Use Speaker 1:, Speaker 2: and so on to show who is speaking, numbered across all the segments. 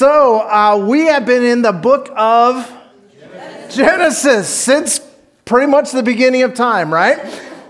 Speaker 1: So, uh, we have been in the book of Genesis since pretty much the beginning of time, right?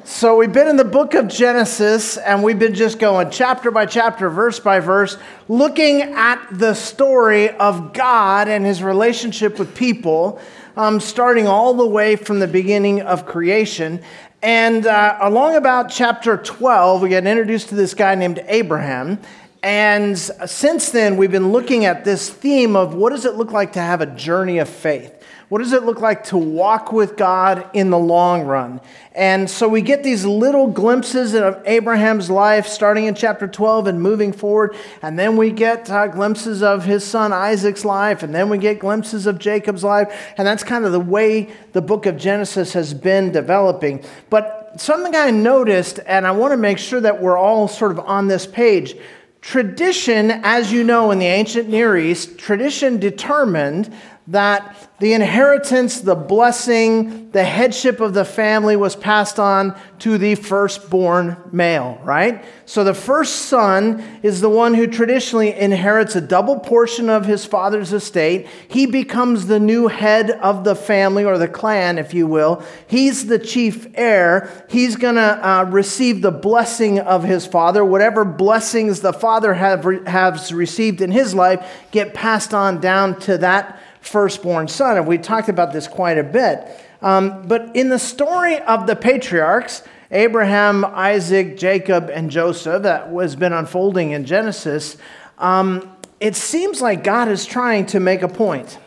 Speaker 1: So, we've been in the book of Genesis and we've been just going chapter by chapter, verse by verse, looking at the story of God and his relationship with people, um, starting all the way from the beginning of creation. And uh, along about chapter 12, we get introduced to this guy named Abraham. And since then, we've been looking at this theme of what does it look like to have a journey of faith? What does it look like to walk with God in the long run? And so we get these little glimpses of Abraham's life starting in chapter 12 and moving forward. And then we get uh, glimpses of his son Isaac's life. And then we get glimpses of Jacob's life. And that's kind of the way the book of Genesis has been developing. But something I noticed, and I want to make sure that we're all sort of on this page Tradition, as you know in the ancient Near East, tradition determined that the inheritance, the blessing, the headship of the family was passed on to the firstborn male, right? So the first son is the one who traditionally inherits a double portion of his father's estate. He becomes the new head of the family or the clan, if you will. He's the chief heir. He's going to uh, receive the blessing of his father. Whatever blessings the father have, has received in his life get passed on down to that firstborn son. And we talked about this quite a bit. Um, but in the story of the patriarchs, Abraham, Isaac, Jacob, and Joseph, that has been unfolding in Genesis, um, it seems like God is trying to make a point.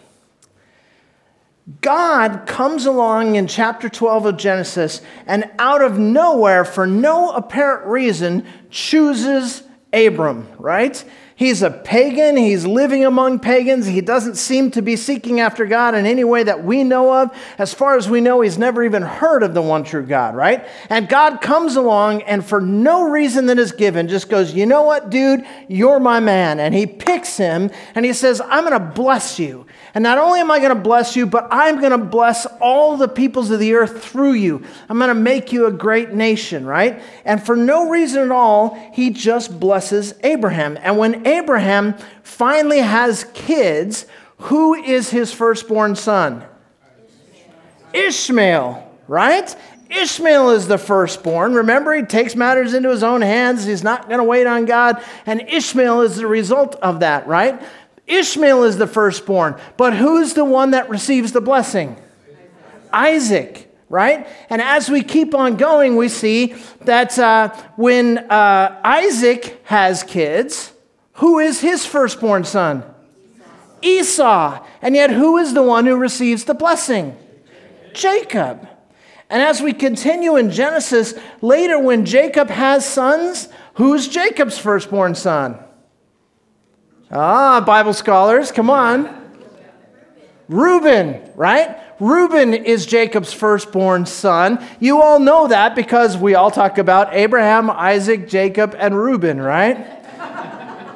Speaker 1: God comes along in chapter 12 of Genesis and out of nowhere, for no apparent reason, chooses Abram, right? He's a pagan. He's living among pagans. He doesn't seem to be seeking after God in any way that we know of. As far as we know, he's never even heard of the one true God, right? And God comes along and for no reason that is given, just goes, You know what, dude? You're my man. And he picks him and he says, I'm going to bless you. And not only am I going to bless you, but I'm going to bless all the peoples of the earth through you. I'm going to make you a great nation, right? And for no reason at all, he just blesses Abraham. And when Abraham finally has kids, who is his firstborn son? Ishmael, right? Ishmael is the firstborn. Remember, he takes matters into his own hands. He's not going to wait on God. And Ishmael is the result of that, right? Ishmael is the firstborn, but who's the one that receives the blessing? Isaac, right? And as we keep on going, we see that uh, when uh, Isaac has kids, who is his firstborn son? Esau. And yet, who is the one who receives the blessing? Jacob. And as we continue in Genesis, later when Jacob has sons, who's Jacob's firstborn son? Ah, Bible scholars, come on. Reuben, right? Reuben is Jacob's firstborn son. You all know that because we all talk about Abraham, Isaac, Jacob, and Reuben, right?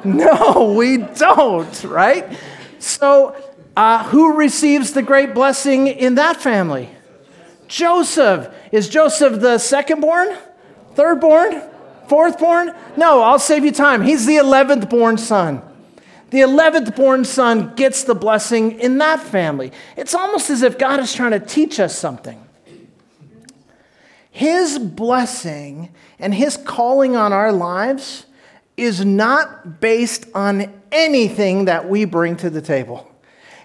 Speaker 1: no, we don't, right? So, uh, who receives the great blessing in that family? Joseph. Is Joseph the second born? Third born? Fourth born? No, I'll save you time. He's the 11th born son. The 11th born son gets the blessing in that family. It's almost as if God is trying to teach us something. His blessing and his calling on our lives is not based on anything that we bring to the table.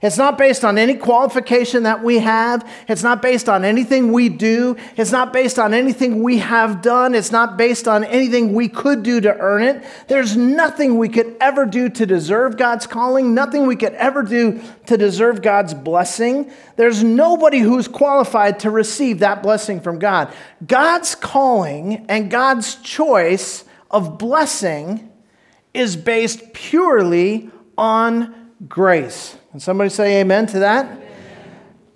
Speaker 1: It's not based on any qualification that we have. It's not based on anything we do. It's not based on anything we have done. It's not based on anything we could do to earn it. There's nothing we could ever do to deserve God's calling, nothing we could ever do to deserve God's blessing. There's nobody who's qualified to receive that blessing from God. God's calling and God's choice of blessing is based purely on grace. And somebody say amen to that? Amen.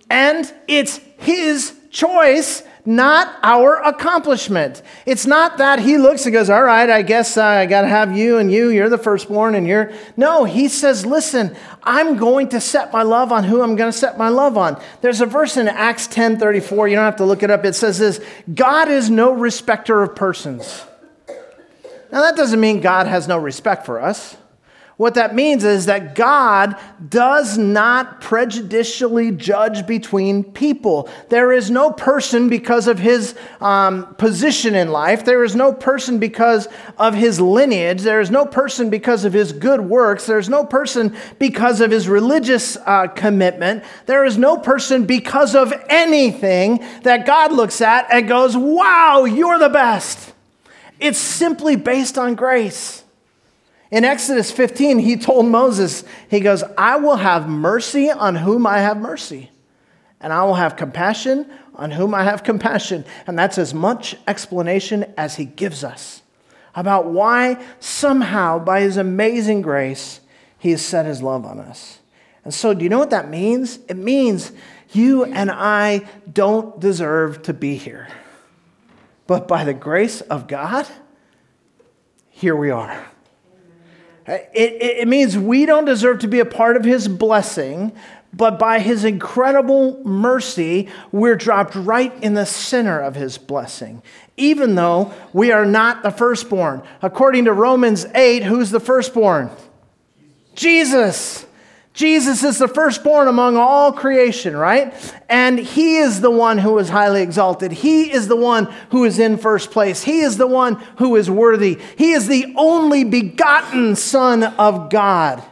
Speaker 1: And it's his choice, not our accomplishment. It's not that he looks and goes, All right, I guess I got to have you and you. You're the firstborn and you're. No, he says, Listen, I'm going to set my love on who I'm going to set my love on. There's a verse in Acts 10 34. You don't have to look it up. It says this God is no respecter of persons. Now, that doesn't mean God has no respect for us. What that means is that God does not prejudicially judge between people. There is no person because of his um, position in life. There is no person because of his lineage. There is no person because of his good works. There is no person because of his religious uh, commitment. There is no person because of anything that God looks at and goes, wow, you're the best. It's simply based on grace. In Exodus 15, he told Moses, he goes, I will have mercy on whom I have mercy, and I will have compassion on whom I have compassion. And that's as much explanation as he gives us about why somehow, by his amazing grace, he has set his love on us. And so, do you know what that means? It means you and I don't deserve to be here. But by the grace of God, here we are. It, it, it, means we don't deserve to be a part of his blessing, but by his incredible mercy, we're dropped right in the center of his blessing, even though we are not the firstborn. According to Romans 8, who's the firstborn? Jesus. Jesus is the firstborn among all creation, right? And he is the one who is highly exalted. He is the one who is in first place. He is the one who is worthy. He is the only begotten Son of God.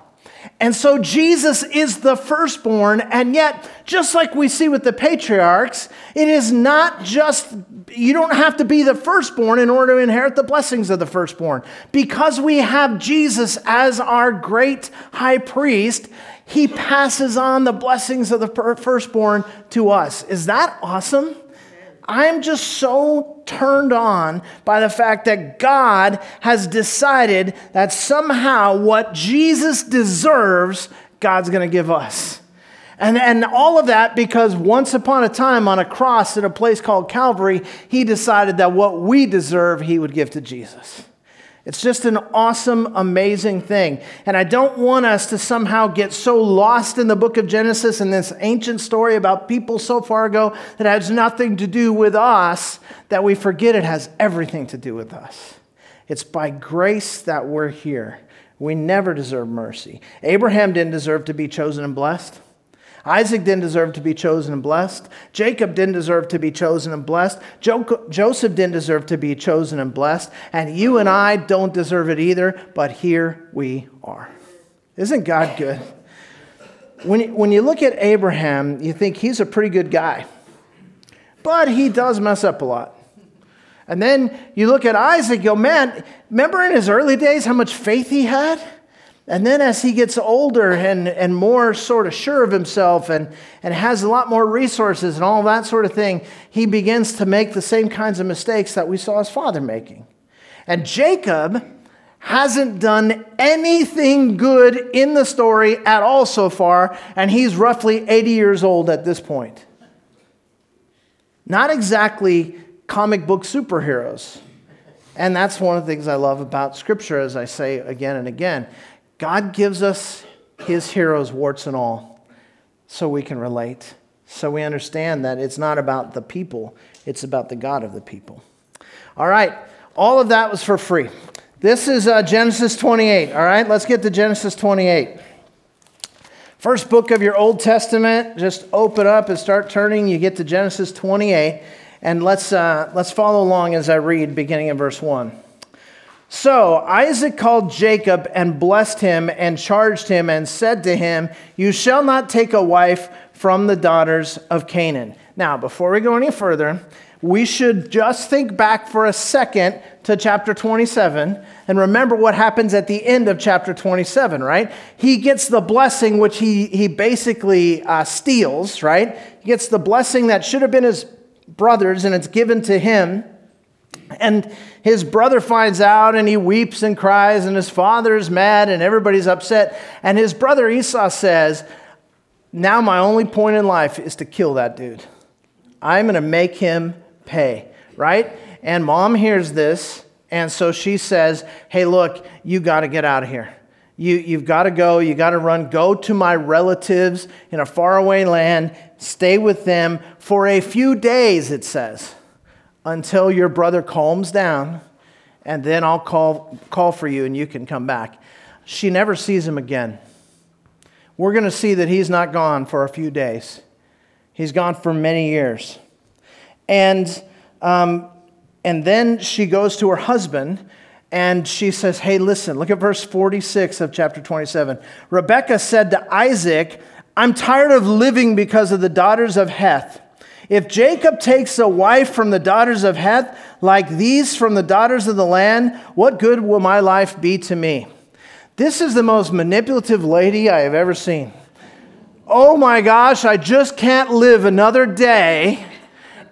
Speaker 1: And so Jesus is the firstborn, and yet, just like we see with the patriarchs, it is not just, you don't have to be the firstborn in order to inherit the blessings of the firstborn. Because we have Jesus as our great high priest, he passes on the blessings of the firstborn to us. Is that awesome? I'm just so turned on by the fact that God has decided that somehow what Jesus deserves, God's going to give us. And, and all of that because once upon a time on a cross at a place called Calvary, he decided that what we deserve, he would give to Jesus. It's just an awesome, amazing thing. And I don't want us to somehow get so lost in the book of Genesis and this ancient story about people so far ago that has nothing to do with us that we forget it has everything to do with us. It's by grace that we're here. We never deserve mercy. Abraham didn't deserve to be chosen and blessed. Isaac didn't deserve to be chosen and blessed. Jacob didn't deserve to be chosen and blessed. Jo- Joseph didn't deserve to be chosen and blessed. And you and I don't deserve it either, but here we are. Isn't God good? When you, when you look at Abraham, you think he's a pretty good guy, but he does mess up a lot. And then you look at Isaac, you go, man, remember in his early days how much faith he had? And then as he gets older and, and more sort of sure of himself and, and has a lot more resources and all that sort of thing, he begins to make the same kinds of mistakes that we saw his father making. And Jacob hasn't done anything good in the story at all so far, and he's roughly 80 years old at this point. Not exactly comic book superheroes. And that's one of the things I love about Scripture, as I say again and again. God gives us his heroes, warts and all, so we can relate, so we understand that it's not about the people, it's about the God of the people. All right, all of that was for free. This is uh, Genesis 28. All right, let's get to Genesis 28. First book of your Old Testament, just open up and start turning. You get to Genesis 28, and let's, uh, let's follow along as I read, beginning in verse 1. So Isaac called Jacob and blessed him and charged him and said to him, You shall not take a wife from the daughters of Canaan. Now, before we go any further, we should just think back for a second to chapter 27 and remember what happens at the end of chapter 27, right? He gets the blessing which he, he basically uh, steals, right? He gets the blessing that should have been his brother's and it's given to him. And his brother finds out and he weeps and cries, and his father is mad and everybody's upset. And his brother Esau says, Now my only point in life is to kill that dude. I'm going to make him pay, right? And mom hears this, and so she says, Hey, look, you got to get out of here. You, you've got to go, you got to run. Go to my relatives in a faraway land, stay with them for a few days, it says until your brother calms down, and then I'll call, call for you and you can come back. she never sees him again. We're going to see that he's not gone for a few days, he's gone for many years. And, um, and then she goes to her husband and she says, Hey, listen, look at verse 46 of chapter 27. Rebekah said to Isaac, I'm tired of living because of the daughters of Heth. If Jacob takes a wife from the daughters of Heth, like these from the daughters of the land, what good will my life be to me? This is the most manipulative lady I have ever seen. Oh my gosh, I just can't live another day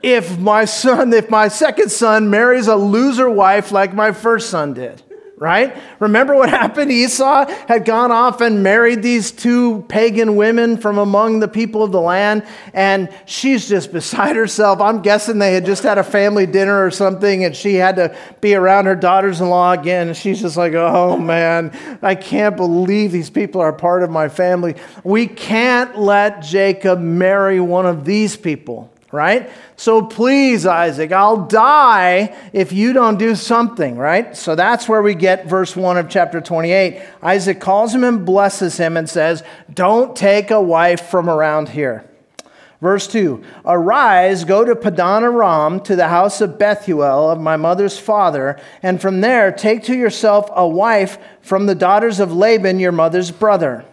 Speaker 1: if my son, if my second son marries a loser wife like my first son did right? Remember what happened? Esau had gone off and married these two pagan women from among the people of the land, and she's just beside herself. I'm guessing they had just had a family dinner or something, and she had to be around her daughters in law again. And she's just like, oh man, I can't believe these people are part of my family. We can't let Jacob marry one of these people right? So please, Isaac, I'll die if you don't do something, right? So that's where we get verse 1 of chapter 28. Isaac calls him and blesses him and says, Don't take a wife from around here. Verse 2 Arise, go to Padan Aram, to the house of Bethuel, of my mother's father, and from there take to yourself a wife from the daughters of Laban, your mother's brother.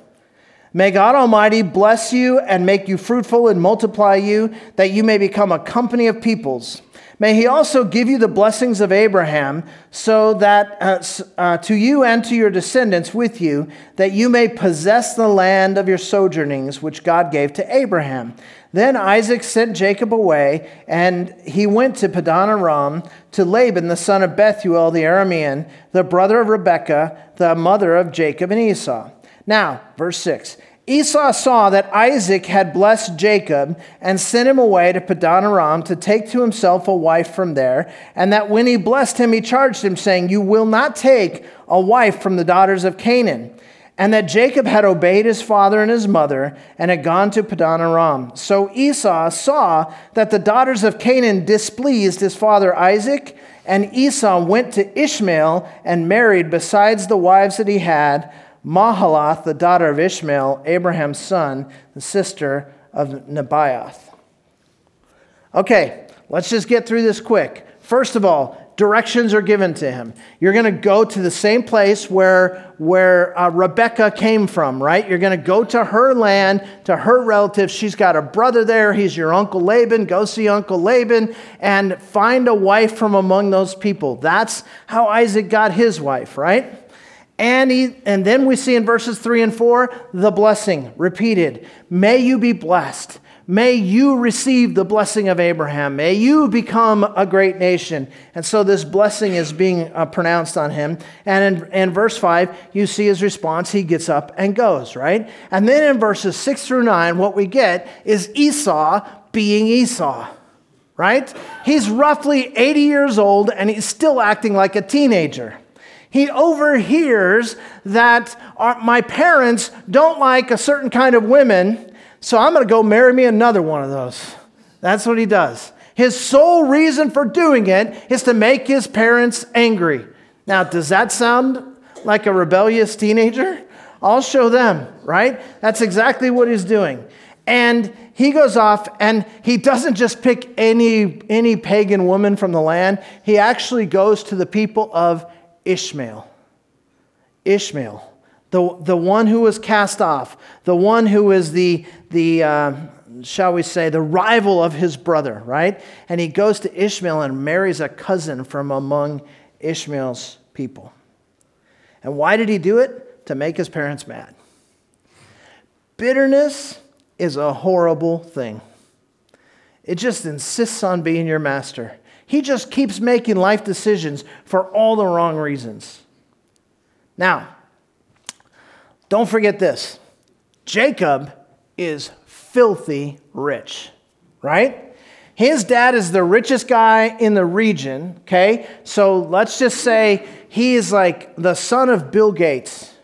Speaker 1: May God Almighty bless you and make you fruitful and multiply you, that you may become a company of peoples. May He also give you the blessings of Abraham, so that uh, uh, to you and to your descendants with you, that you may possess the land of your sojournings, which God gave to Abraham. Then Isaac sent Jacob away, and he went to Padan Aram to Laban, the son of Bethuel the Aramean, the brother of Rebekah, the mother of Jacob and Esau. Now, verse 6 Esau saw that Isaac had blessed Jacob and sent him away to Padan Aram to take to himself a wife from there, and that when he blessed him, he charged him, saying, You will not take a wife from the daughters of Canaan. And that Jacob had obeyed his father and his mother and had gone to Padan Aram. So Esau saw that the daughters of Canaan displeased his father Isaac, and Esau went to Ishmael and married besides the wives that he had Mahalath, the daughter of Ishmael, Abraham's son, the sister of Nebaioth. Okay, let's just get through this quick. First of all, directions are given to him. You're going to go to the same place where, where uh, Rebecca came from, right? You're going to go to her land, to her relatives. She's got a brother there. He's your Uncle Laban. Go see Uncle Laban and find a wife from among those people. That's how Isaac got his wife, right? And, he, and then we see in verses 3 and 4 the blessing repeated. May you be blessed. May you receive the blessing of Abraham. May you become a great nation. And so this blessing is being uh, pronounced on him. And in, in verse 5, you see his response. He gets up and goes, right? And then in verses 6 through 9, what we get is Esau being Esau, right? He's roughly 80 years old and he's still acting like a teenager. He overhears that our, my parents don't like a certain kind of women, so I'm going to go marry me another one of those. That's what he does. His sole reason for doing it is to make his parents angry. Now, does that sound like a rebellious teenager? I'll show them, right? That's exactly what he's doing. And he goes off and he doesn't just pick any, any pagan woman from the land, he actually goes to the people of Ishmael. Ishmael, the, the one who was cast off, the one who is the, the uh, shall we say, the rival of his brother, right? And he goes to Ishmael and marries a cousin from among Ishmael's people. And why did he do it? To make his parents mad. Bitterness is a horrible thing. It just insists on being your master. He just keeps making life decisions for all the wrong reasons. Now, don't forget this Jacob is filthy rich, right? His dad is the richest guy in the region, okay? So let's just say he is like the son of Bill Gates.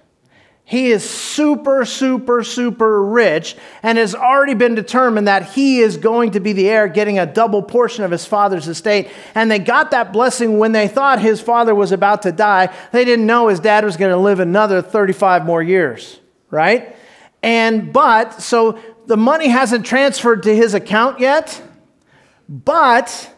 Speaker 1: He is super, super, super rich and has already been determined that he is going to be the heir, getting a double portion of his father's estate. And they got that blessing when they thought his father was about to die. They didn't know his dad was going to live another 35 more years, right? And, but, so the money hasn't transferred to his account yet, but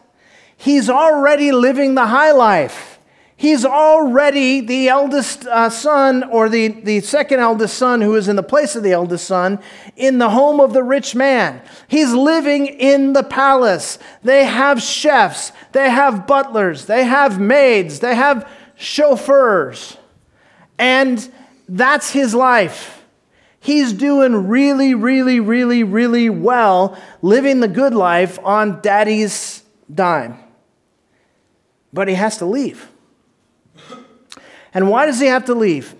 Speaker 1: he's already living the high life. He's already the eldest uh, son, or the, the second eldest son, who is in the place of the eldest son, in the home of the rich man. He's living in the palace. They have chefs, they have butlers, they have maids, they have chauffeurs. And that's his life. He's doing really, really, really, really well, living the good life on daddy's dime. But he has to leave. And why does he have to leave?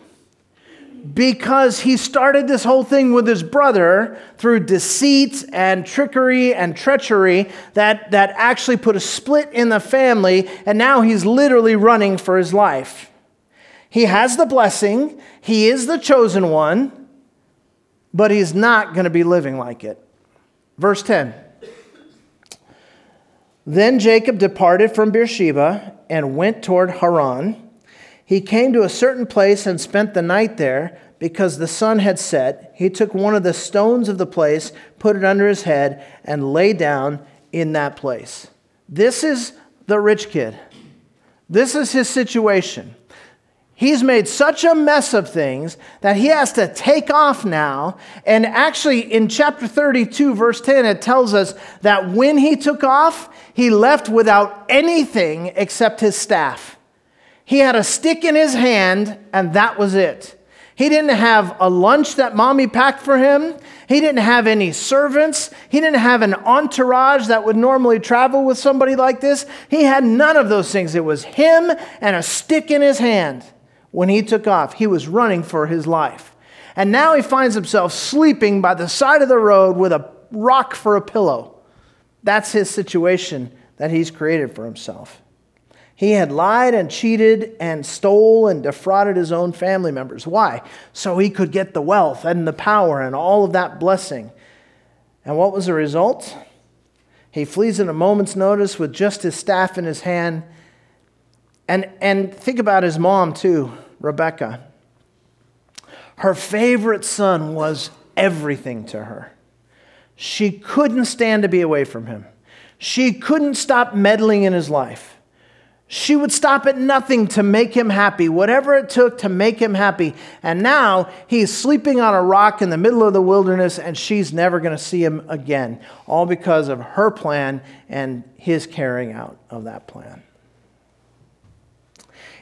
Speaker 1: Because he started this whole thing with his brother through deceit and trickery and treachery that, that actually put a split in the family, and now he's literally running for his life. He has the blessing, he is the chosen one, but he's not going to be living like it. Verse 10. Then Jacob departed from Beersheba and went toward Haran. He came to a certain place and spent the night there because the sun had set. He took one of the stones of the place, put it under his head, and lay down in that place. This is the rich kid. This is his situation. He's made such a mess of things that he has to take off now. And actually, in chapter 32, verse 10, it tells us that when he took off, he left without anything except his staff. He had a stick in his hand, and that was it. He didn't have a lunch that mommy packed for him. He didn't have any servants. He didn't have an entourage that would normally travel with somebody like this. He had none of those things. It was him and a stick in his hand when he took off. He was running for his life. And now he finds himself sleeping by the side of the road with a rock for a pillow. That's his situation that he's created for himself. He had lied and cheated and stole and defrauded his own family members. Why? So he could get the wealth and the power and all of that blessing. And what was the result? He flees in a moment's notice with just his staff in his hand. And, and think about his mom, too, Rebecca. Her favorite son was everything to her. She couldn't stand to be away from him. She couldn't stop meddling in his life. She would stop at nothing to make him happy, whatever it took to make him happy. And now he's sleeping on a rock in the middle of the wilderness, and she's never going to see him again, all because of her plan and his carrying out of that plan.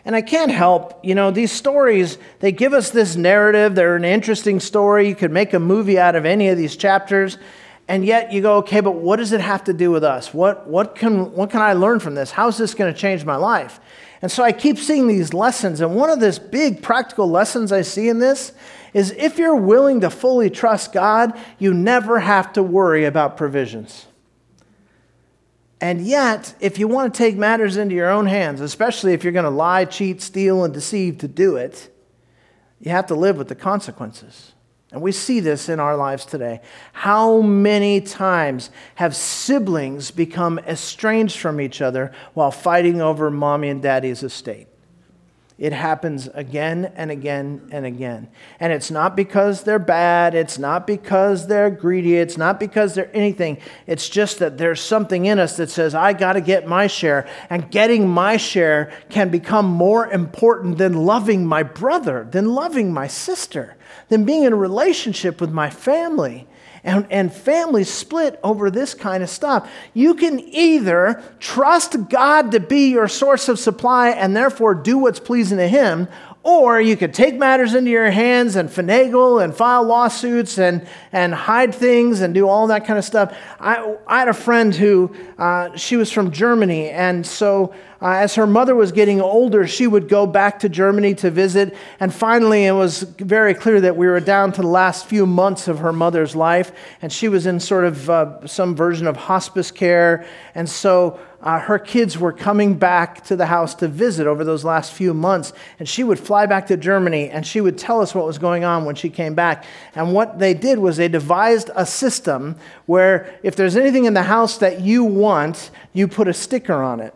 Speaker 1: And I can't help, you know, these stories, they give us this narrative. They're an interesting story. You could make a movie out of any of these chapters. And yet you go, okay, but what does it have to do with us? What, what, can, what can I learn from this? How is this going to change my life? And so I keep seeing these lessons. And one of these big practical lessons I see in this is if you're willing to fully trust God, you never have to worry about provisions. And yet, if you want to take matters into your own hands, especially if you're going to lie, cheat, steal, and deceive to do it, you have to live with the consequences. And we see this in our lives today. How many times have siblings become estranged from each other while fighting over mommy and daddy's estate? It happens again and again and again. And it's not because they're bad, it's not because they're greedy, it's not because they're anything. It's just that there's something in us that says, I got to get my share. And getting my share can become more important than loving my brother, than loving my sister, than being in a relationship with my family and, and families split over this kind of stuff. You can either trust God to be your source of supply and therefore do what's pleasing to Him, or you could take matters into your hands and finagle and file lawsuits and, and hide things and do all that kind of stuff. I, I had a friend who, uh, she was from Germany, and so uh, as her mother was getting older, she would go back to Germany to visit. And finally, it was very clear that we were down to the last few months of her mother's life. And she was in sort of uh, some version of hospice care. And so uh, her kids were coming back to the house to visit over those last few months. And she would fly back to Germany and she would tell us what was going on when she came back. And what they did was they devised a system where if there's anything in the house that you want, you put a sticker on it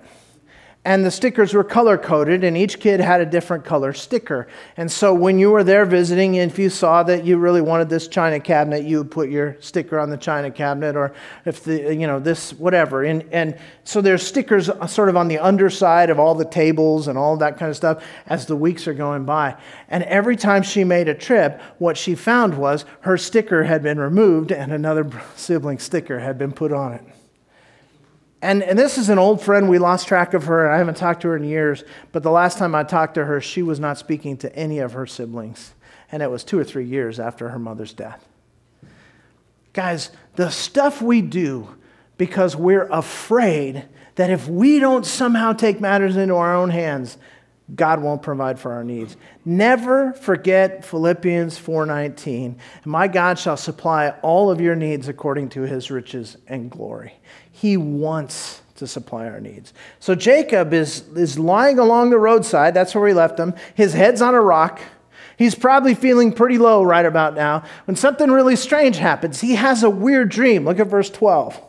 Speaker 1: and the stickers were color coded, and each kid had a different color sticker. And so when you were there visiting, if you saw that you really wanted this china cabinet, you would put your sticker on the china cabinet, or if the, you know, this, whatever. And, and so there's stickers uh, sort of on the underside of all the tables and all that kind of stuff as the weeks are going by. And every time she made a trip, what she found was her sticker had been removed and another sibling sticker had been put on it. And, and this is an old friend. We lost track of her. I haven't talked to her in years. But the last time I talked to her, she was not speaking to any of her siblings. And it was two or three years after her mother's death. Guys, the stuff we do because we're afraid that if we don't somehow take matters into our own hands, God won't provide for our needs. Never forget Philippians 4:19. My God shall supply all of your needs according to his riches and glory. He wants to supply our needs. So Jacob is, is lying along the roadside. That's where we left him. His head's on a rock. He's probably feeling pretty low right about now when something really strange happens. He has a weird dream. Look at verse 12.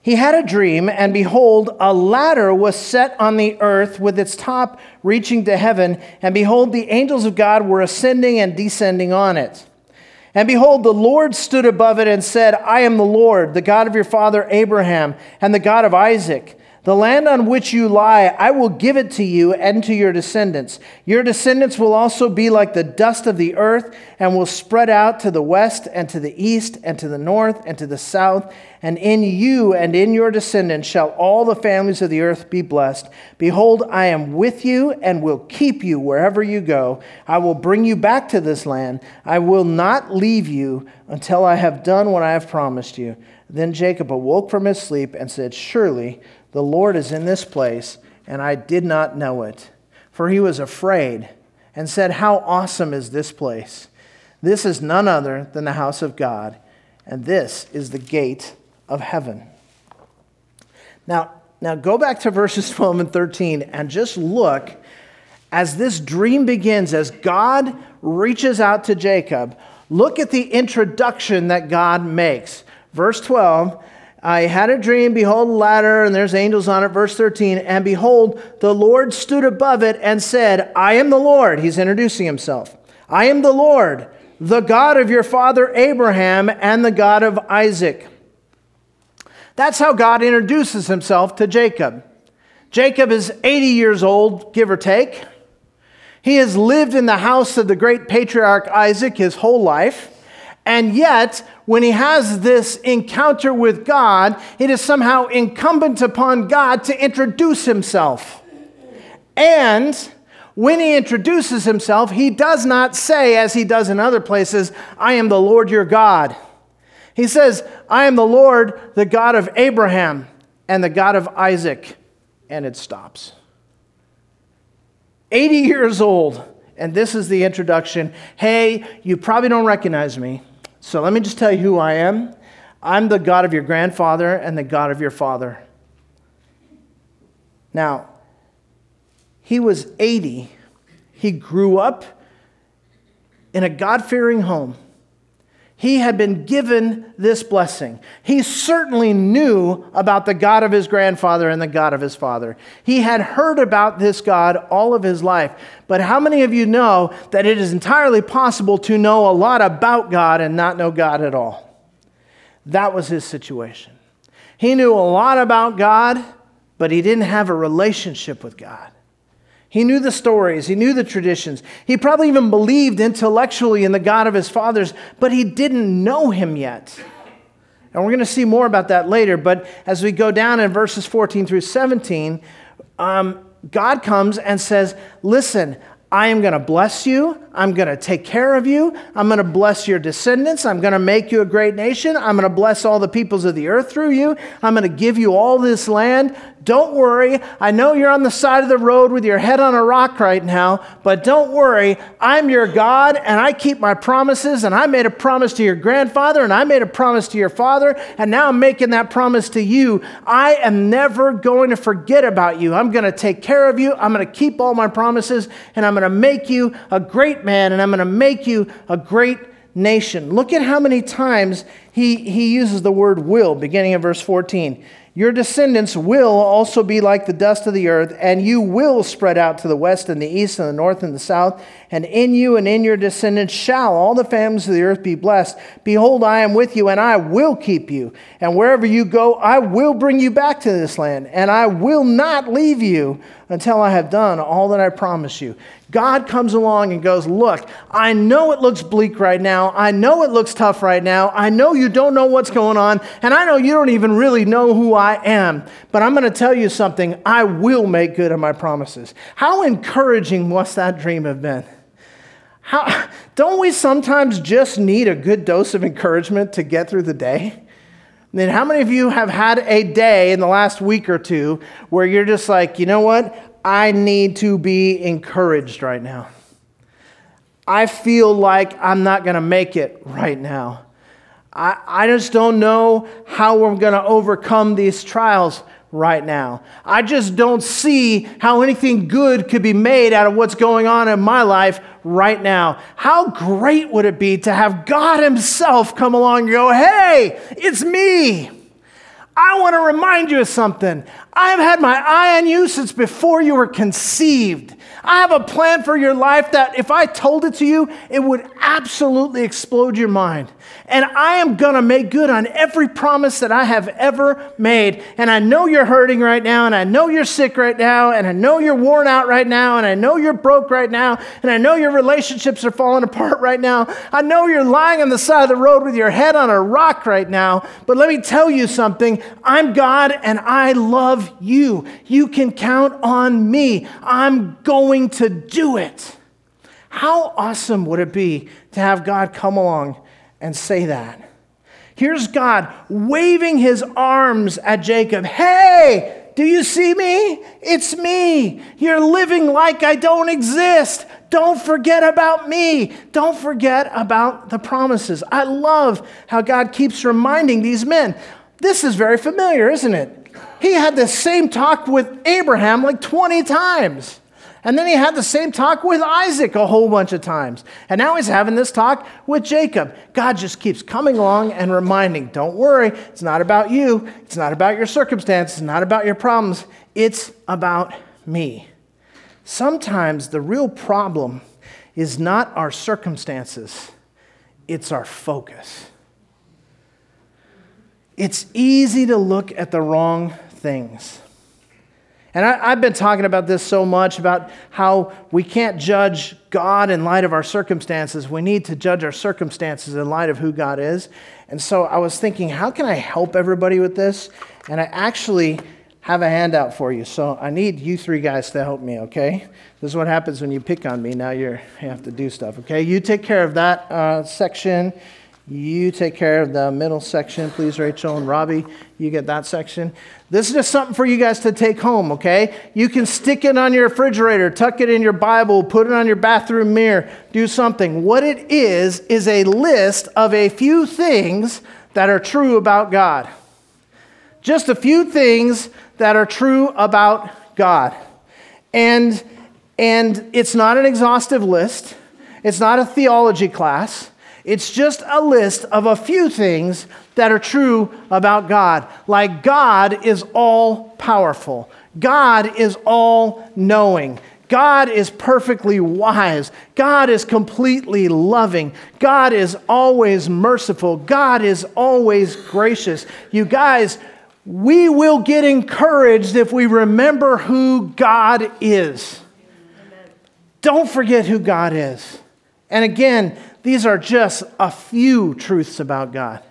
Speaker 1: He had a dream, and behold, a ladder was set on the earth with its top reaching to heaven, and behold, the angels of God were ascending and descending on it. And behold, the Lord stood above it and said, I am the Lord, the God of your father Abraham, and the God of Isaac. The land on which you lie, I will give it to you and to your descendants. Your descendants will also be like the dust of the earth and will spread out to the west and to the east and to the north and to the south. And in you and in your descendants shall all the families of the earth be blessed. Behold, I am with you and will keep you wherever you go. I will bring you back to this land. I will not leave you until I have done what I have promised you. Then Jacob awoke from his sleep and said, Surely, the Lord is in this place, and I did not know it. For he was afraid and said, How awesome is this place! This is none other than the house of God, and this is the gate of heaven. Now, now go back to verses 12 and 13 and just look as this dream begins, as God reaches out to Jacob. Look at the introduction that God makes. Verse 12 I had a dream, behold, a ladder, and there's angels on it. Verse 13, and behold, the Lord stood above it and said, I am the Lord. He's introducing himself. I am the Lord, the God of your father Abraham and the God of Isaac. That's how God introduces himself to Jacob. Jacob is 80 years old, give or take. He has lived in the house of the great patriarch Isaac his whole life. And yet, when he has this encounter with God, it is somehow incumbent upon God to introduce himself. And when he introduces himself, he does not say, as he does in other places, I am the Lord your God. He says, I am the Lord, the God of Abraham and the God of Isaac. And it stops. 80 years old, and this is the introduction. Hey, you probably don't recognize me. So let me just tell you who I am. I'm the God of your grandfather and the God of your father. Now, he was 80. He grew up in a God fearing home. He had been given this blessing. He certainly knew about the God of his grandfather and the God of his father. He had heard about this God all of his life. But how many of you know that it is entirely possible to know a lot about God and not know God at all? That was his situation. He knew a lot about God, but he didn't have a relationship with God. He knew the stories, he knew the traditions. He probably even believed intellectually in the God of his fathers, but he didn't know him yet. And we're going to see more about that later. But as we go down in verses 14 through 17, um, God comes and says, Listen, I am going to bless you. I'm going to take care of you. I'm going to bless your descendants. I'm going to make you a great nation. I'm going to bless all the peoples of the earth through you. I'm going to give you all this land. Don't worry. I know you're on the side of the road with your head on a rock right now, but don't worry. I'm your God and I keep my promises. And I made a promise to your grandfather and I made a promise to your father. And now I'm making that promise to you. I am never going to forget about you. I'm going to take care of you. I'm going to keep all my promises and I'm going to make you a great man and I'm going to make you a great nation. Look at how many times he, he uses the word will, beginning in verse 14. Your descendants will also be like the dust of the earth, and you will spread out to the west and the east and the north and the south. And in you and in your descendants shall all the families of the earth be blessed. Behold, I am with you, and I will keep you. And wherever you go, I will bring you back to this land, and I will not leave you until I have done all that I promise you. God comes along and goes, Look, I know it looks bleak right now. I know it looks tough right now. I know you don't know what's going on. And I know you don't even really know who I am. But I'm going to tell you something. I will make good on my promises. How encouraging must that dream have been? How, don't we sometimes just need a good dose of encouragement to get through the day? Then, how many of you have had a day in the last week or two where you're just like, you know what? I need to be encouraged right now. I feel like I'm not going to make it right now. I, I just don't know how we're going to overcome these trials right now. I just don't see how anything good could be made out of what's going on in my life right now. How great would it be to have God Himself come along and go, hey, it's me. I want to remind you of something. I have had my eye on you since before you were conceived. I have a plan for your life that if I told it to you, it would absolutely explode your mind. And I am going to make good on every promise that I have ever made. And I know you're hurting right now, and I know you're sick right now, and I know you're worn out right now, and I know you're broke right now, and I know your relationships are falling apart right now. I know you're lying on the side of the road with your head on a rock right now. But let me tell you something I'm God, and I love you. You can count on me. I'm going to do it. How awesome would it be to have God come along and say that. Here's God waving his arms at Jacob. Hey, do you see me? It's me. You're living like I don't exist. Don't forget about me. Don't forget about the promises. I love how God keeps reminding these men. This is very familiar, isn't it? He had the same talk with Abraham like 20 times. And then he had the same talk with Isaac a whole bunch of times. And now he's having this talk with Jacob. God just keeps coming along and reminding don't worry, it's not about you, it's not about your circumstances, it's not about your problems, it's about me. Sometimes the real problem is not our circumstances, it's our focus. It's easy to look at the wrong things. And I, have been talking about this so much about how we can't judge God in light of our circumstances. We need to judge our circumstances in light of who God is. And so I was thinking, how can I help everybody with this? And I actually have a handout for you. So I need you three guys to help me, okay? This is what happens when you pick on me. Now you have to do stuff, okay? You take care of that uh, section. You take care of the middle section, please, Rachel and Robbie. You get that section. This is just something for you guys to take home, okay? You can stick it on your refrigerator, tuck it in your Bible, put it on your bathroom mirror, do something. What it is, is a list of a few things that are true about God. Just a few things that are true about God. And, and it's not an exhaustive list, it's not a theology class. It's just a list of a few things that are true about God. Like God is all powerful, God is all knowing. God is perfectly wise. God is completely loving. God is always merciful. God is always gracious. You guys, we will get encouraged if we remember who God is. Don't forget who God is. And again, these are just a few truths about God.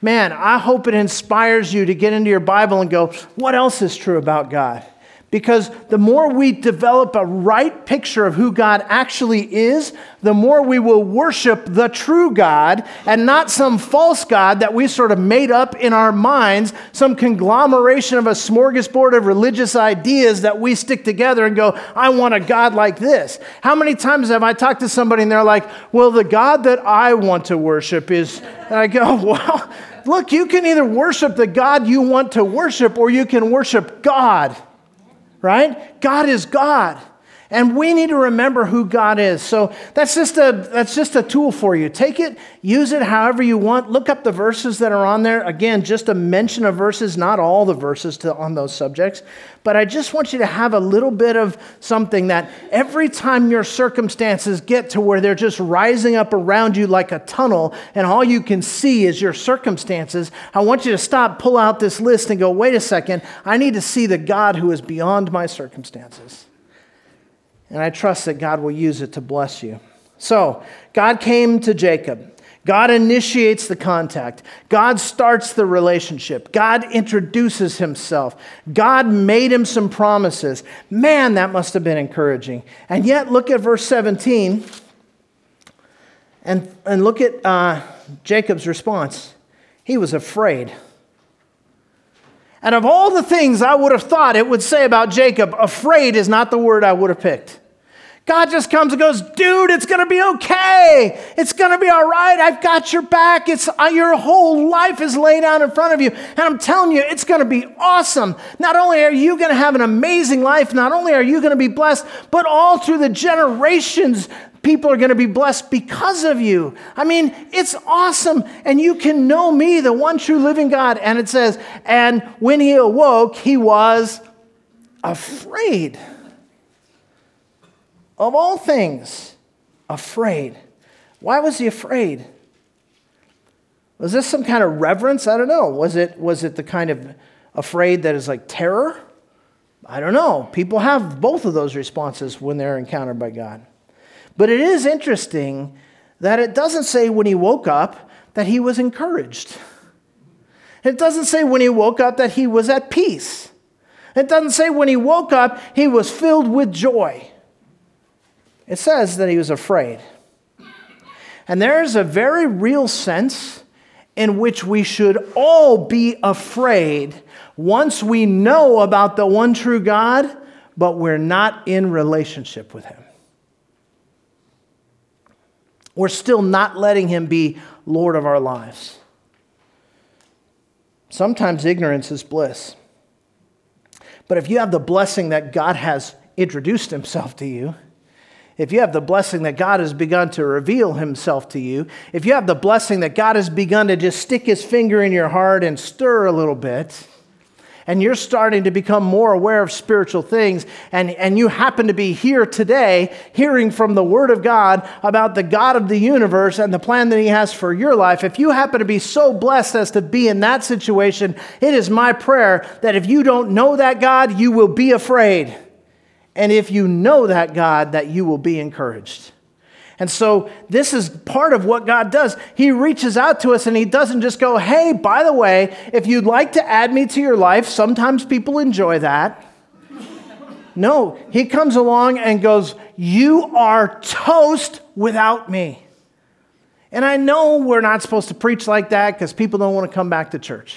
Speaker 1: Man, I hope it inspires you to get into your Bible and go, what else is true about God? Because the more we develop a right picture of who God actually is, the more we will worship the true God and not some false God that we sort of made up in our minds, some conglomeration of a smorgasbord of religious ideas that we stick together and go, I want a God like this. How many times have I talked to somebody and they're like, Well, the God that I want to worship is, and I go, Well, look, you can either worship the God you want to worship or you can worship God right? God is God. And we need to remember who God is. So that's just a that's just a tool for you. Take it, use it however you want. Look up the verses that are on there. Again, just a mention of verses, not all the verses to, on those subjects. But I just want you to have a little bit of something that every time your circumstances get to where they're just rising up around you like a tunnel and all you can see is your circumstances, I want you to stop, pull out this list and go, wait a second, I need to see the God who is beyond my circumstances. And I trust that God will use it to bless you. So, God came to Jacob. God initiates the contact. God starts the relationship. God introduces himself. God made him some promises. Man, that must have been encouraging. And yet, look at verse 17 and, and look at uh, Jacob's response. He was afraid. And of all the things I would have thought it would say about Jacob, afraid is not the word I would have picked. God just comes and goes, dude, it's going to be okay. It's going to be all right. I've got your back. It's uh, your whole life is laid out in front of you. And I'm telling you, it's going to be awesome. Not only are you going to have an amazing life, not only are you going to be blessed, but all through the generations, people are going to be blessed because of you. I mean, it's awesome. And you can know me, the one true living God. And it says, and when he awoke, he was afraid of all things, afraid. Why was he afraid? Was this some kind of reverence? I don't know. Was it, was it the kind of afraid that is like terror? I don't know. People have both of those responses when they're encountered by God. But it is interesting that it doesn't say when he woke up that he was encouraged. It doesn't say when he woke up that he was at peace. It doesn't say when he woke up he was filled with joy. It says that he was afraid. And there's a very real sense in which we should all be afraid once we know about the one true God, but we're not in relationship with him. We're still not letting him be Lord of our lives. Sometimes ignorance is bliss. But if you have the blessing that God has introduced himself to you, if you have the blessing that God has begun to reveal himself to you, if you have the blessing that God has begun to just stick his finger in your heart and stir a little bit, and you're starting to become more aware of spiritual things, and, and you happen to be here today hearing from the Word of God about the God of the universe and the plan that He has for your life, if you happen to be so blessed as to be in that situation, it is my prayer that if you don't know that God, you will be afraid. And if you know that God, that you will be encouraged. And so, this is part of what God does. He reaches out to us and He doesn't just go, hey, by the way, if you'd like to add me to your life, sometimes people enjoy that. No, He comes along and goes, You are toast without me. And I know we're not supposed to preach like that because people don't want to come back to church.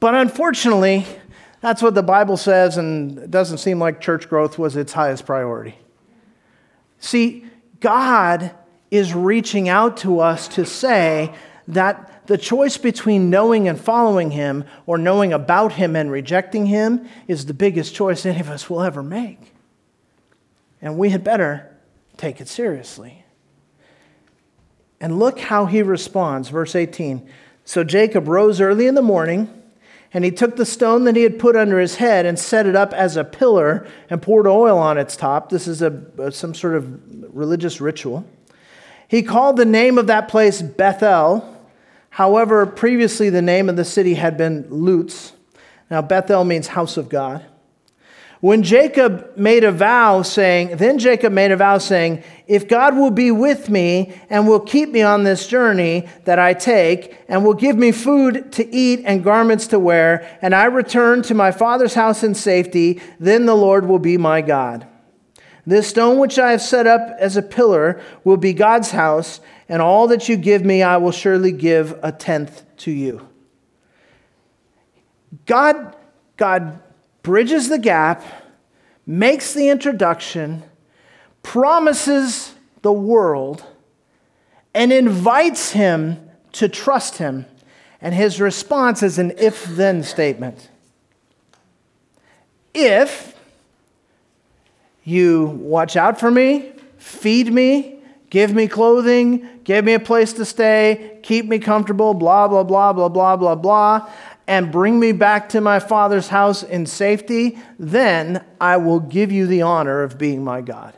Speaker 1: But unfortunately, that's what the Bible says, and it doesn't seem like church growth was its highest priority. See, God is reaching out to us to say that the choice between knowing and following Him or knowing about Him and rejecting Him is the biggest choice any of us will ever make. And we had better take it seriously. And look how he responds. Verse 18. So Jacob rose early in the morning and he took the stone that he had put under his head and set it up as a pillar and poured oil on its top. This is a, some sort of religious ritual. He called the name of that place Bethel. However, previously the name of the city had been Luz. Now, Bethel means house of God. When Jacob made a vow saying, then Jacob made a vow saying, If God will be with me and will keep me on this journey that I take, and will give me food to eat and garments to wear, and I return to my father's house in safety, then the Lord will be my God. This stone which I have set up as a pillar will be God's house, and all that you give me I will surely give a tenth to you. God, God bridges the gap, makes the introduction, promises the world, and invites him to trust him. And his response is an if then statement. If you watch out for me, feed me, give me clothing, give me a place to stay, keep me comfortable, blah, blah, blah, blah, blah, blah, blah, and bring me back to my father's house in safety, then I will give you the honor of being my God.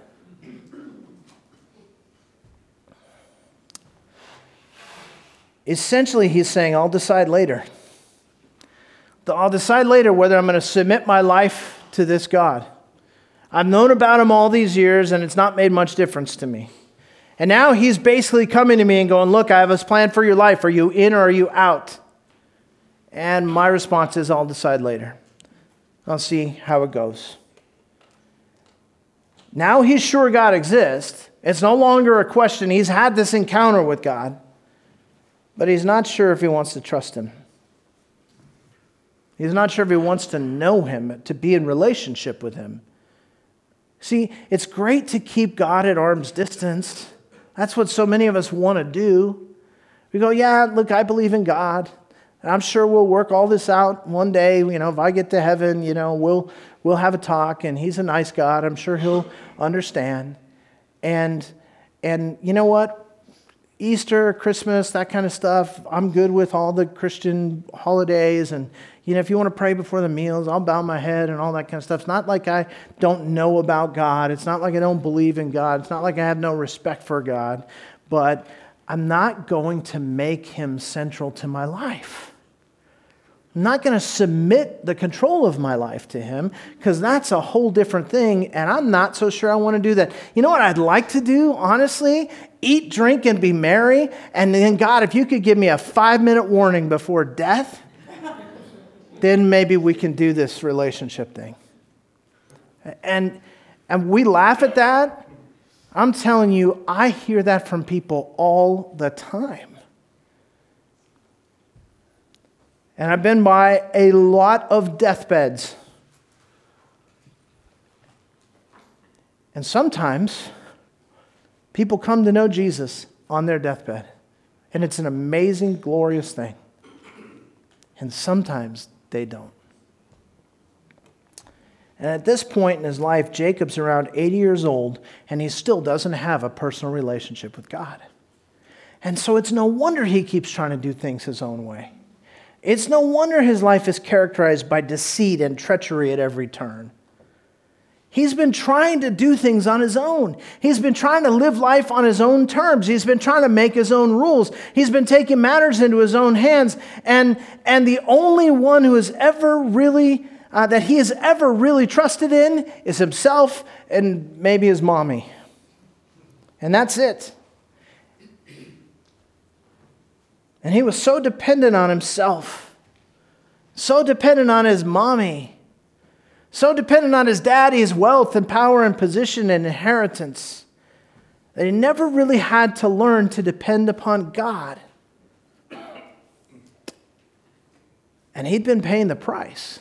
Speaker 1: Essentially, he's saying, I'll decide later. I'll decide later whether I'm going to submit my life to this God. I've known about him all these years, and it's not made much difference to me. And now he's basically coming to me and going, Look, I have a plan for your life. Are you in or are you out? And my response is, I'll decide later. I'll see how it goes. Now he's sure God exists. It's no longer a question. He's had this encounter with God, but he's not sure if he wants to trust him. He's not sure if he wants to know him, to be in relationship with him. See, it's great to keep God at arm's distance. That's what so many of us want to do. We go, yeah, look, I believe in God. And I'm sure we'll work all this out one day. You know, if I get to heaven, you know, we'll, we'll have a talk, and he's a nice God. I'm sure he'll understand. And, and you know what? Easter, Christmas, that kind of stuff, I'm good with all the Christian holidays. And, you know, if you want to pray before the meals, I'll bow my head and all that kind of stuff. It's not like I don't know about God. It's not like I don't believe in God. It's not like I have no respect for God. But I'm not going to make him central to my life. I'm not going to submit the control of my life to Him because that's a whole different thing, and I'm not so sure I want to do that. You know what I'd like to do, honestly? Eat, drink, and be merry. And then, God, if you could give me a five minute warning before death, then maybe we can do this relationship thing. And, and we laugh at that. I'm telling you, I hear that from people all the time. And I've been by a lot of deathbeds. And sometimes people come to know Jesus on their deathbed. And it's an amazing, glorious thing. And sometimes they don't. And at this point in his life, Jacob's around 80 years old, and he still doesn't have a personal relationship with God. And so it's no wonder he keeps trying to do things his own way. It's no wonder his life is characterized by deceit and treachery at every turn. He's been trying to do things on his own. He's been trying to live life on his own terms. He's been trying to make his own rules. He's been taking matters into his own hands. And, and the only one who has ever really, uh, that he has ever really trusted in is himself and maybe his mommy. And that's it. And he was so dependent on himself, so dependent on his mommy, so dependent on his daddy's wealth and power and position and inheritance that he never really had to learn to depend upon God. And he'd been paying the price.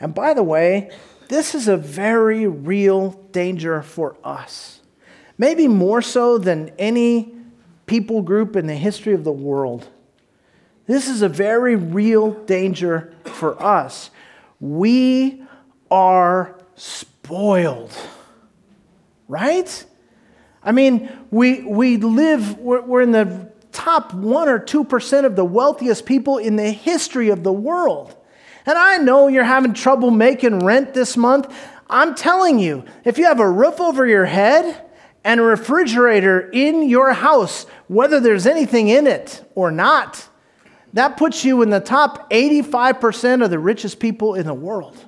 Speaker 1: And by the way, this is a very real danger for us. Maybe more so than any people group in the history of the world. This is a very real danger for us. We are spoiled, right? I mean, we, we live, we're, we're in the top 1 or 2% of the wealthiest people in the history of the world. And I know you're having trouble making rent this month. I'm telling you, if you have a roof over your head, and a refrigerator in your house, whether there's anything in it or not, that puts you in the top 85% of the richest people in the world.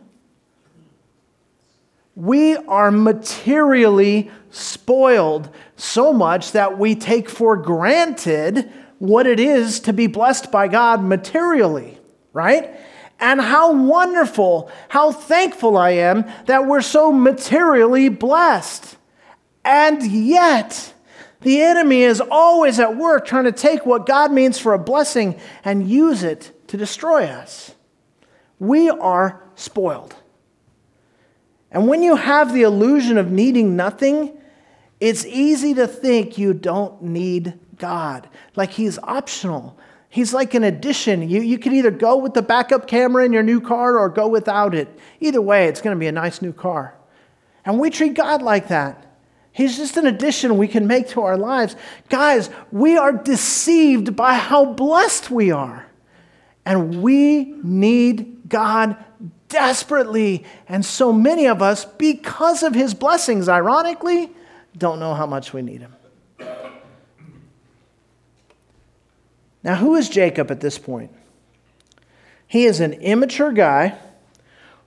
Speaker 1: We are materially spoiled so much that we take for granted what it is to be blessed by God materially, right? And how wonderful, how thankful I am that we're so materially blessed. And yet, the enemy is always at work trying to take what God means for a blessing and use it to destroy us. We are spoiled. And when you have the illusion of needing nothing, it's easy to think you don't need God, like He's optional. He's like an addition. You, you can either go with the backup camera in your new car or go without it. Either way, it's going to be a nice new car. And we treat God like that. He's just an addition we can make to our lives. Guys, we are deceived by how blessed we are. And we need God desperately. And so many of us, because of his blessings, ironically, don't know how much we need him. Now, who is Jacob at this point? He is an immature guy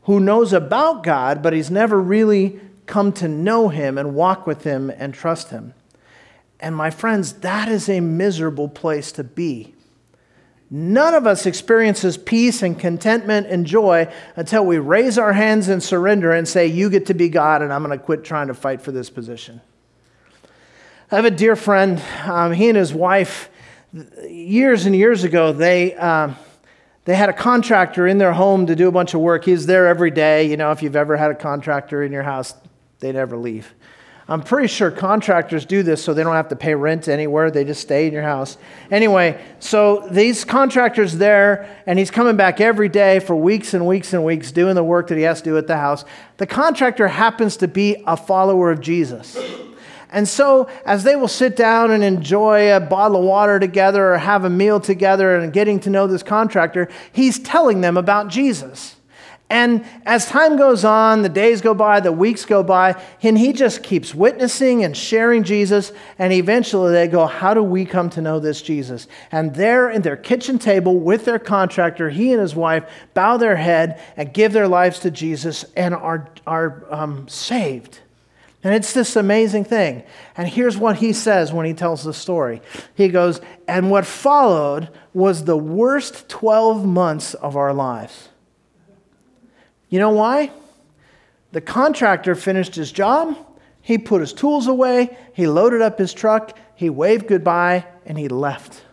Speaker 1: who knows about God, but he's never really come to know him and walk with him and trust him. And my friends, that is a miserable place to be. None of us experiences peace and contentment and joy until we raise our hands and surrender and say, You get to be God, and I'm going to quit trying to fight for this position. I have a dear friend, um, he and his wife, years and years ago, they. Um, they had a contractor in their home to do a bunch of work. He's there every day. You know, if you've ever had a contractor in your house, they never leave. I'm pretty sure contractors do this so they don't have to pay rent anywhere. They just stay in your house. Anyway, so these contractors there, and he's coming back every day for weeks and weeks and weeks doing the work that he has to do at the house. The contractor happens to be a follower of Jesus. And so, as they will sit down and enjoy a bottle of water together or have a meal together and getting to know this contractor, he's telling them about Jesus. And as time goes on, the days go by, the weeks go by, and he just keeps witnessing and sharing Jesus. And eventually they go, How do we come to know this Jesus? And there in their kitchen table with their contractor, he and his wife bow their head and give their lives to Jesus and are, are um, saved. And it's this amazing thing. And here's what he says when he tells the story He goes, And what followed was the worst 12 months of our lives. You know why? The contractor finished his job, he put his tools away, he loaded up his truck, he waved goodbye, and he left.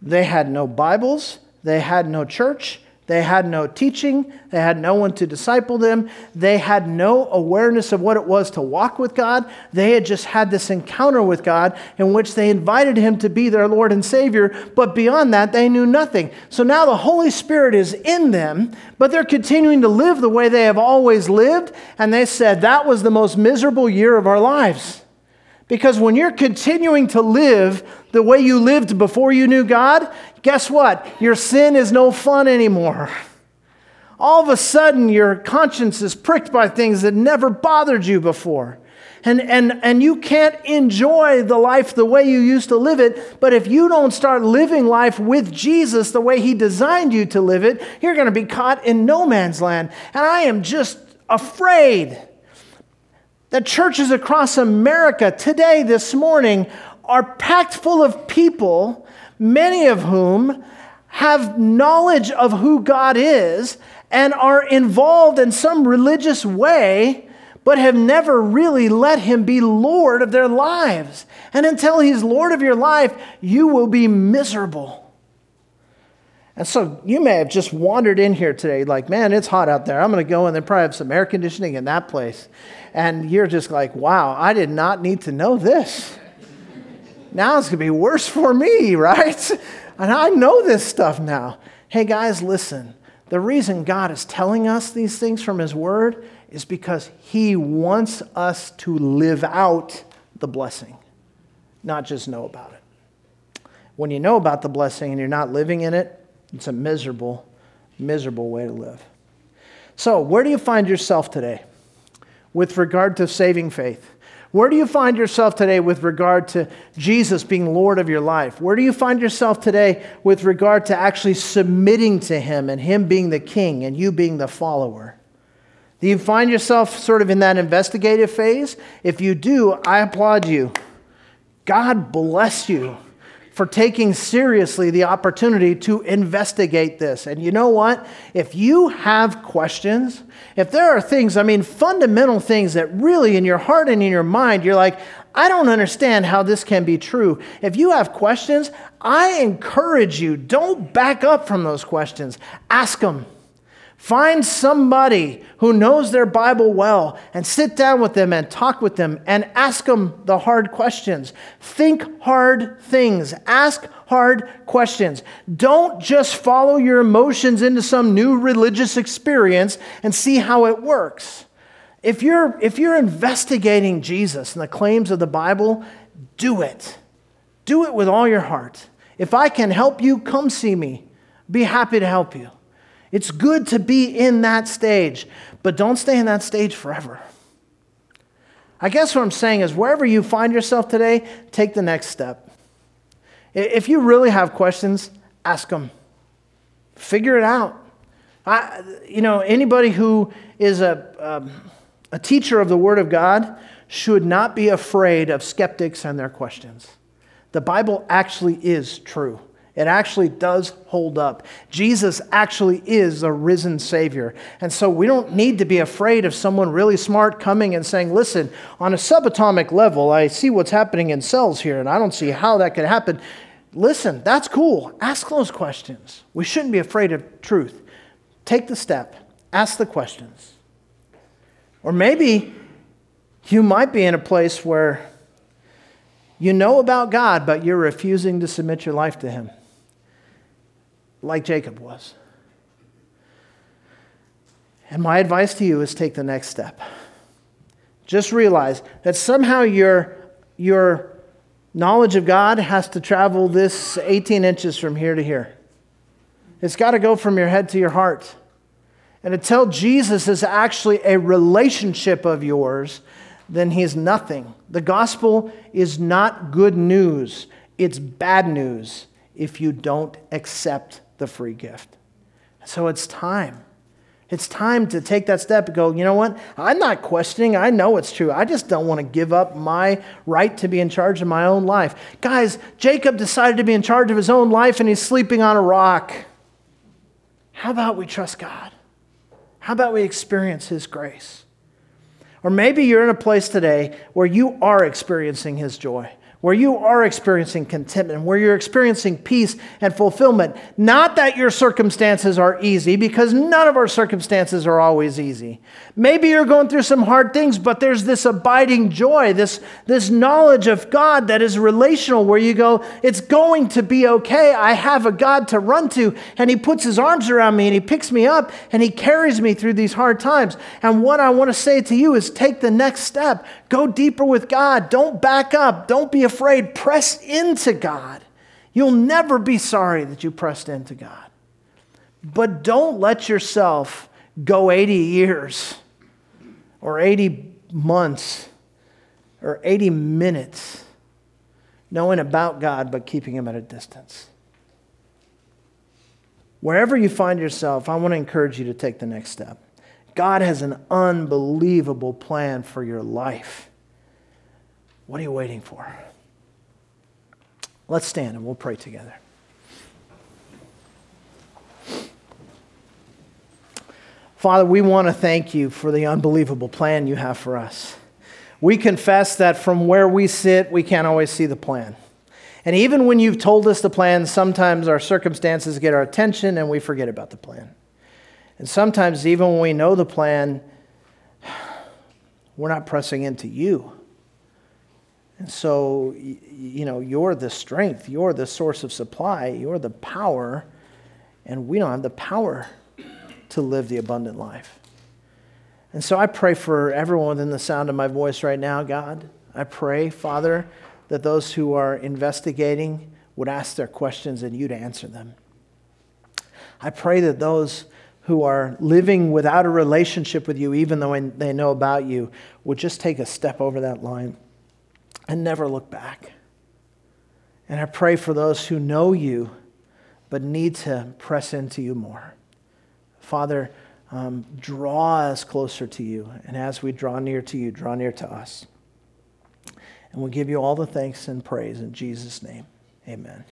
Speaker 1: They had no Bibles, they had no church, they had no teaching. They had no one to disciple them. They had no awareness of what it was to walk with God. They had just had this encounter with God in which they invited Him to be their Lord and Savior. But beyond that, they knew nothing. So now the Holy Spirit is in them, but they're continuing to live the way they have always lived. And they said, That was the most miserable year of our lives. Because when you're continuing to live the way you lived before you knew God, guess what? Your sin is no fun anymore. All of a sudden, your conscience is pricked by things that never bothered you before. And, and, and you can't enjoy the life the way you used to live it. But if you don't start living life with Jesus the way He designed you to live it, you're going to be caught in no man's land. And I am just afraid that churches across America today, this morning, are packed full of people, many of whom have knowledge of who God is and are involved in some religious way, but have never really let Him be Lord of their lives. And until He's Lord of your life, you will be miserable. And so you may have just wandered in here today, like, man, it's hot out there. I'm going to go and they probably have some air conditioning in that place. And you're just like, wow, I did not need to know this. Now it's going to be worse for me, right? And I know this stuff now. Hey, guys, listen. The reason God is telling us these things from His Word is because He wants us to live out the blessing, not just know about it. When you know about the blessing and you're not living in it, it's a miserable, miserable way to live. So, where do you find yourself today with regard to saving faith? Where do you find yourself today with regard to Jesus being Lord of your life? Where do you find yourself today with regard to actually submitting to Him and Him being the King and you being the follower? Do you find yourself sort of in that investigative phase? If you do, I applaud you. God bless you for taking seriously the opportunity to investigate this. And you know what? If you have questions, if there are things, I mean, fundamental things that really in your heart and in your mind, you're like, I don't understand how this can be true. If you have questions, I encourage you, don't back up from those questions. Ask them. Find somebody who knows their Bible well and sit down with them and talk with them and ask them the hard questions. Think hard things. Ask hard questions. Don't just follow your emotions into some new religious experience and see how it works. If you're, if you're investigating Jesus and the claims of the Bible, do it. Do it with all your heart. If I can help you, come see me. Be happy to help you. It's good to be in that stage, but don't stay in that stage forever. I guess what I'm saying is wherever you find yourself today, take the next step. If you really have questions, ask them. Figure it out. I, you know, anybody who is a, um, a teacher of the Word of God should not be afraid of skeptics and their questions. The Bible actually is true. It actually does hold up. Jesus actually is a risen Savior. And so we don't need to be afraid of someone really smart coming and saying, listen, on a subatomic level, I see what's happening in cells here, and I don't see how that could happen. Listen, that's cool. Ask those questions. We shouldn't be afraid of truth. Take the step, ask the questions. Or maybe you might be in a place where you know about God, but you're refusing to submit your life to Him like Jacob was. And my advice to you is take the next step. Just realize that somehow your, your knowledge of God has to travel this 18 inches from here to here. It's got to go from your head to your heart. And until Jesus is actually a relationship of yours, then he's nothing. The gospel is not good news, it's bad news if you don't accept the free gift. So it's time. It's time to take that step and go, you know what? I'm not questioning. I know it's true. I just don't want to give up my right to be in charge of my own life. Guys, Jacob decided to be in charge of his own life and he's sleeping on a rock. How about we trust God? How about we experience his grace? Or maybe you're in a place today where you are experiencing his joy where you are experiencing contentment, where you're experiencing peace and fulfillment. Not that your circumstances are easy, because none of our circumstances are always easy. Maybe you're going through some hard things, but there's this abiding joy, this, this knowledge of God that is relational, where you go, it's going to be okay. I have a God to run to, and He puts His arms around me, and He picks me up, and He carries me through these hard times. And what I want to say to you is take the next step. Go deeper with God. Don't back up. Don't be afraid. Press into God. You'll never be sorry that you pressed into God. But don't let yourself go 80 years or 80 months or 80 minutes knowing about God but keeping Him at a distance. Wherever you find yourself, I want to encourage you to take the next step. God has an unbelievable plan for your life. What are you waiting for? Let's stand and we'll pray together. Father, we want to thank you for the unbelievable plan you have for us. We confess that from where we sit, we can't always see the plan. And even when you've told us the plan, sometimes our circumstances get our attention and we forget about the plan. And sometimes, even when we know the plan, we're not pressing into you. And so, you know, you're the strength, you're the source of supply, you're the power, and we don't have the power to live the abundant life. And so I pray for everyone within the sound of my voice right now, God. I pray, Father, that those who are investigating would ask their questions and you'd answer them. I pray that those who are living without a relationship with you, even though they know about you, would just take a step over that line and never look back. And I pray for those who know you but need to press into you more. Father, um, draw us closer to you. And as we draw near to you, draw near to us. And we'll give you all the thanks and praise in Jesus' name. Amen.